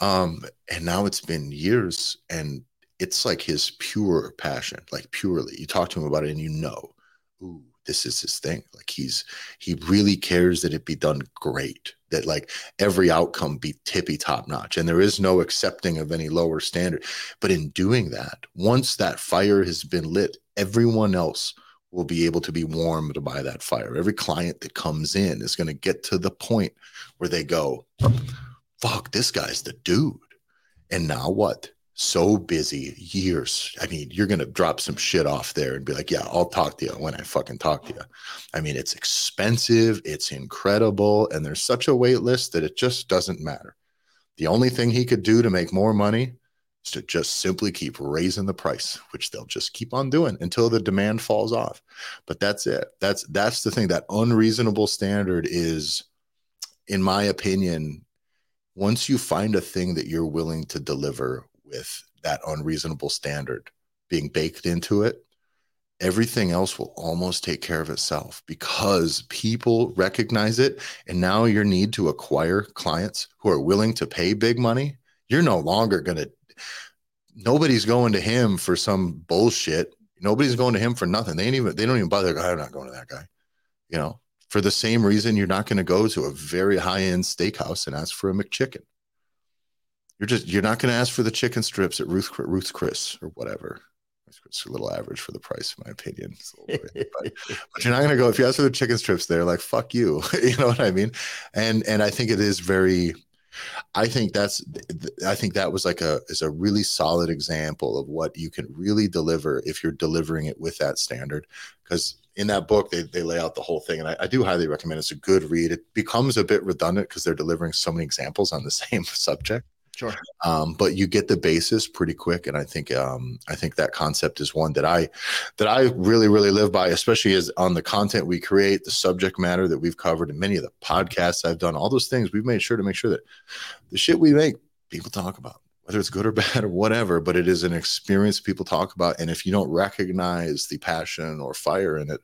Um, and now it's been years, and it's like his pure passion, like purely. You talk to him about it, and you know, ooh, this is his thing. Like he's he really cares that it be done great, that like every outcome be tippy top notch, and there is no accepting of any lower standard. But in doing that, once that fire has been lit, everyone else will be able to be warmed by that fire. Every client that comes in is going to get to the point where they go, "Fuck, this guy's the dude." And now what? So busy years. I mean, you're going to drop some shit off there and be like, yeah, I'll talk to you when I fucking talk to you. I mean, it's expensive, it's incredible, and there's such a wait list that it just doesn't matter. The only thing he could do to make more money is to just simply keep raising the price, which they'll just keep on doing until the demand falls off. But that's it. That's that's the thing. That unreasonable standard is in my opinion once you find a thing that you're willing to deliver with that unreasonable standard being baked into it, everything else will almost take care of itself because people recognize it. And now your need to acquire clients who are willing to pay big money, you're no longer going to, nobody's going to him for some bullshit. Nobody's going to him for nothing. They ain't even, they don't even bother. I'm not going to that guy. You know, For the same reason, you're not going to go to a very high end steakhouse and ask for a McChicken. You're just you're not going to ask for the chicken strips at Ruth Ruth's Chris or whatever. It's a little average for the price, in my opinion. But, but, you're not going to go if you ask for the chicken strips. They're like, "Fuck you," you know what I mean? And and I think it is very. I think that's. I think that was like a is a really solid example of what you can really deliver if you're delivering it with that standard. Because in that book, they they lay out the whole thing, and I, I do highly recommend. It's a good read. It becomes a bit redundant because they're delivering so many examples on the same subject Sure. Um, but you get the basis pretty quick, and I think um, I think that concept is one that I that I really really live by, especially as on the content we create, the subject matter that we've covered, and many of the podcasts I've done. All those things we've made sure to make sure that the shit we make people talk about, whether it's good or bad or whatever. But it is an experience people talk about, and if you don't recognize the passion or fire in it,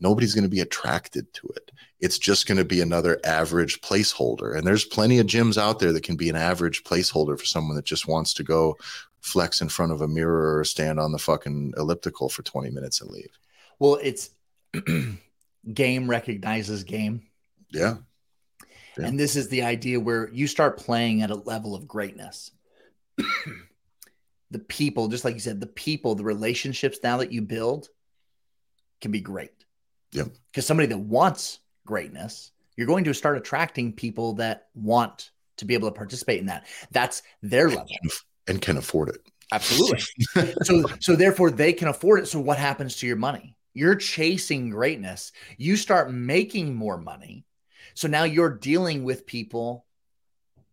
nobody's going to be attracted to it. It's just going to be another average placeholder. And there's plenty of gyms out there that can be an average placeholder for someone that just wants to go flex in front of a mirror or stand on the fucking elliptical for 20 minutes and leave. Well, it's game recognizes game. Yeah. yeah. And this is the idea where you start playing at a level of greatness. the people, just like you said, the people, the relationships now that you build can be great. Yep. Because somebody that wants greatness, you're going to start attracting people that want to be able to participate in that. That's their level and can afford it. Absolutely. so so therefore they can afford it. So what happens to your money? You're chasing greatness. You start making more money. So now you're dealing with people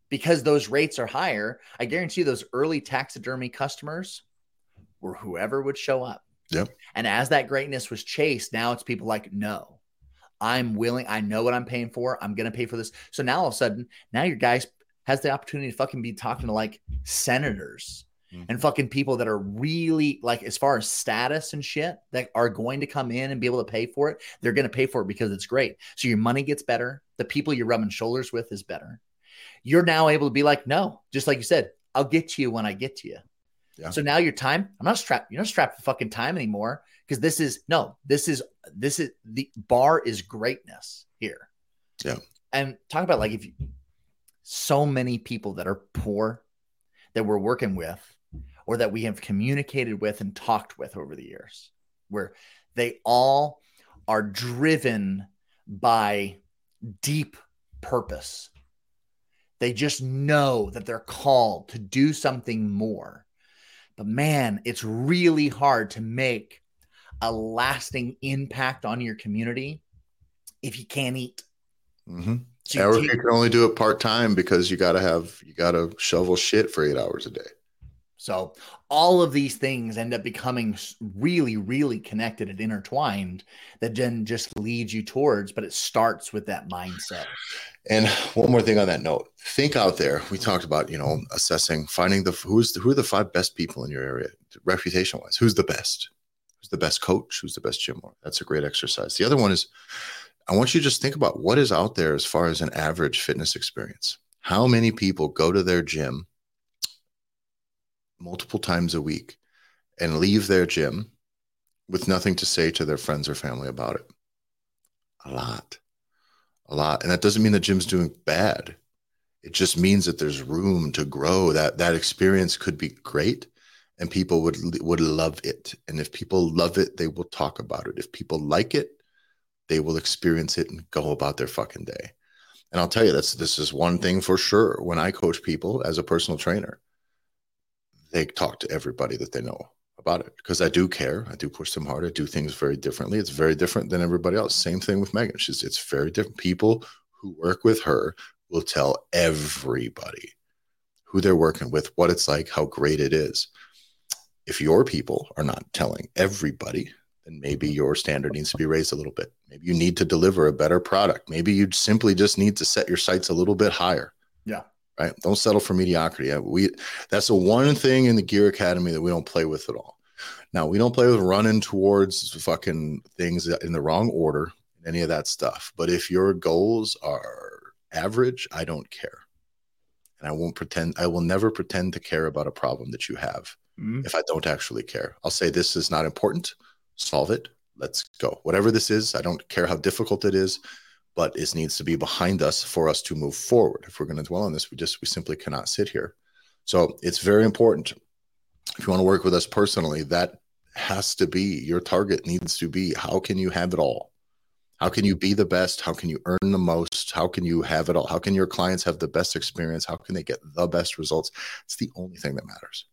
because those rates are higher. I guarantee you those early taxidermy customers were whoever would show up. Yep. And as that greatness was chased, now it's people like, no, I'm willing. I know what I'm paying for. I'm going to pay for this. So now all of a sudden, now your guys has the opportunity to fucking be talking to like senators mm-hmm. and fucking people that are really like, as far as status and shit, that are going to come in and be able to pay for it. They're going to pay for it because it's great. So your money gets better. The people you're rubbing shoulders with is better. You're now able to be like, no, just like you said, I'll get to you when I get to you. Yeah. So now your time, I'm not strapped, you're not strapped for fucking time anymore because this is no, this is this is the bar is greatness here. Yeah. And talk about like if you so many people that are poor that we're working with or that we have communicated with and talked with over the years, where they all are driven by deep purpose. They just know that they're called to do something more but man, it's really hard to make a lasting impact on your community if you can't eat. Mm-hmm. So you, can only do it part time because you got to have you got to shovel shit for eight hours a day. So all of these things end up becoming really, really connected and intertwined that then just leads you towards, but it starts with that mindset. And one more thing on that note, think out there. We talked about, you know, assessing, finding the who's the, who are the five best people in your area, reputation wise. Who's the best? Who's the best coach? Who's the best gym owner? That's a great exercise. The other one is, I want you to just think about what is out there as far as an average fitness experience. How many people go to their gym multiple times a week and leave their gym with nothing to say to their friends or family about it? A lot. A lot. And that doesn't mean the gym's doing bad. It just means that there's room to grow. That that experience could be great and people would would love it. And if people love it, they will talk about it. If people like it, they will experience it and go about their fucking day. And I'll tell you, that's this is one thing for sure. When I coach people as a personal trainer, they talk to everybody that they know about it because I do care. I do push them hard. I do things very differently. It's very different than everybody else. Same thing with Megan. She's it's very different. People who work with her will tell everybody who they're working with, what it's like, how great it is. If your people are not telling everybody, then maybe mm-hmm. your standard needs to be raised a little bit. Maybe you need to deliver a better product. Maybe you simply just need to set your sights a little bit higher. Yeah right? Don't settle for mediocrity. Uh, we that's the one thing in the Gear Academy that we don't play with at all. Now we don't play with running towards fucking things in the wrong order, any of that stuff. But if your goals are average, I don't care, and I won't pretend. I will never pretend to care about a problem that you have mm-hmm. if I don't actually care. I'll say this is not important. Solve it. let's go. Whatever this is, I don't care how difficult it is, but it needs to be behind us for us to move forward. If we're going to dwell on this, we just we simply cannot sit here. So it's very important. If you want to work with us personally, that has to be your target needs to be how can you have it all? How can you be the best? How can you earn the most? How can you have it all? How can your clients have the best experience? How can they get the best results? It's the only thing that matters.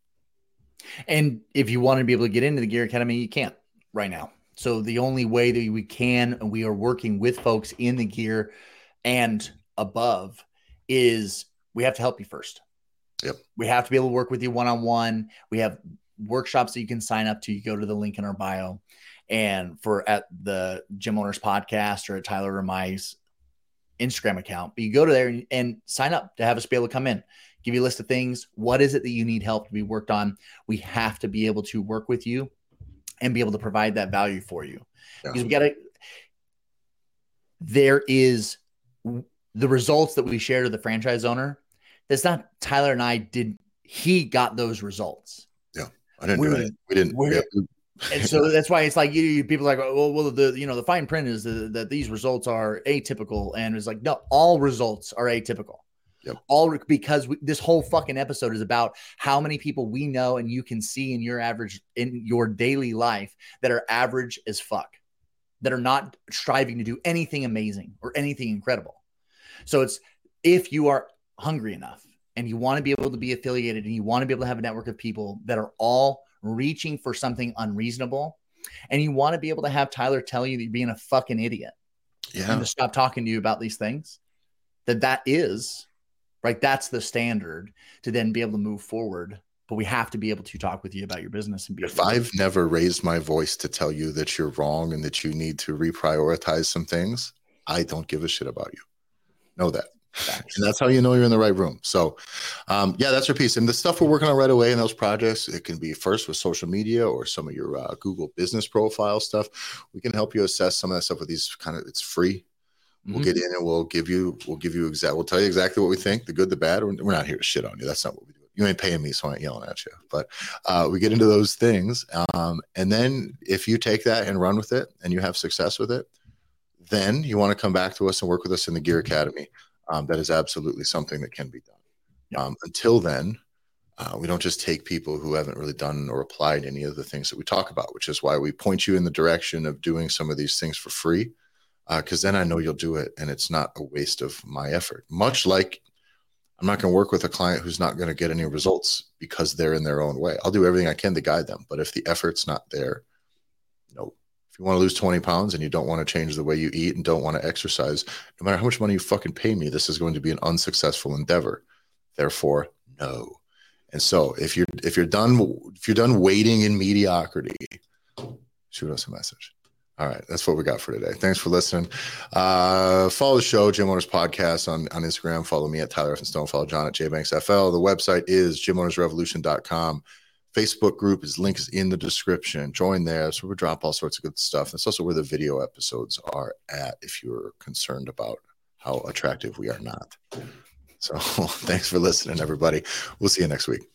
And if you want to be able to get into the Gear Academy, you can't right now. So the only way that we can, and we are working with folks in the gear and above, is we have to help you first. Yep. We have to be able to work with you one on one. We have workshops that you can sign up to. You go to the link in our bio. And for at the Gym Owners Podcast or at Tyler or my Instagram account, but you go to there and, and sign up to have us be able to come in, give you a list of things. What is it that you need help to be worked on? We have to be able to work with you and be able to provide that value for you. Yeah. Because we got to, there is the results that we share to the franchise owner. That's not Tyler and I did, he got those results. Yeah. I didn't we're, do. We didn't. Yeah. and so that's why it's like you, you people are like well, well the you know the fine print is the, that these results are atypical and it's like no all results are atypical Yep. All because we, this whole fucking episode is about how many people we know and you can see in your average in your daily life that are average as fuck, that are not striving to do anything amazing or anything incredible. So it's if you are hungry enough and you want to be able to be affiliated and you want to be able to have a network of people that are all reaching for something unreasonable and you want to be able to have Tyler tell you that you're being a fucking idiot. Yeah. And to stop talking to you about these things. That that is right? That's the standard to then be able to move forward. But we have to be able to talk with you about your business and be. If I've never raised my voice to tell you that you're wrong and that you need to reprioritize some things, I don't give a shit about you. Know that. Facts. And that's how you know you're in the right room. So, um, yeah, that's your piece. And the stuff we're working on right away in those projects, it can be first with social media or some of your uh, Google business profile stuff. We can help you assess some of that stuff with these kind of, it's free. We'll mm-hmm. get in and we'll give you we'll give you exact we'll tell you exactly what we think, the good, the bad. We're, we're not here to shit on you. That's not what we do. You ain't paying me, so I ain't yelling at you. But uh, we get into those things, um, and then if you take that and run with it, and you have success with it, then you want to come back to us and work with us in the Gear Academy. Um, that is absolutely something that can be done. Um, until then, uh, we don't just take people who haven't really done or applied any of the things that we talk about, which is why we point you in the direction of doing some of these things for free because uh, then I know you'll do it and it's not a waste of my effort. Much like I'm not going to work with a client who's not going to get any results because they're in their own way. I'll do everything I can to guide them, but if the effort's not there, you no. If you want to lose 20 pounds and you don't want to change the way you eat and don't want to exercise, no matter how much money you fucking pay me, this is going to be an unsuccessful endeavor. Therefore, no. And so if you're if you're done if you're done waiting in mediocrity, shoot us a message. All right, that's what we got for today. Thanks for listening. Uh, follow the show, Gym Owners Podcast on, on Instagram. Follow me at Tyler Effin Stone. Follow John at JBanksFL. The website is gymownersrevolution.com. Facebook group is links in the description. Join there. So we drop all sorts of good stuff. That's also where the video episodes are at if you're concerned about how attractive we are not. So thanks for listening, everybody. We'll see you next week.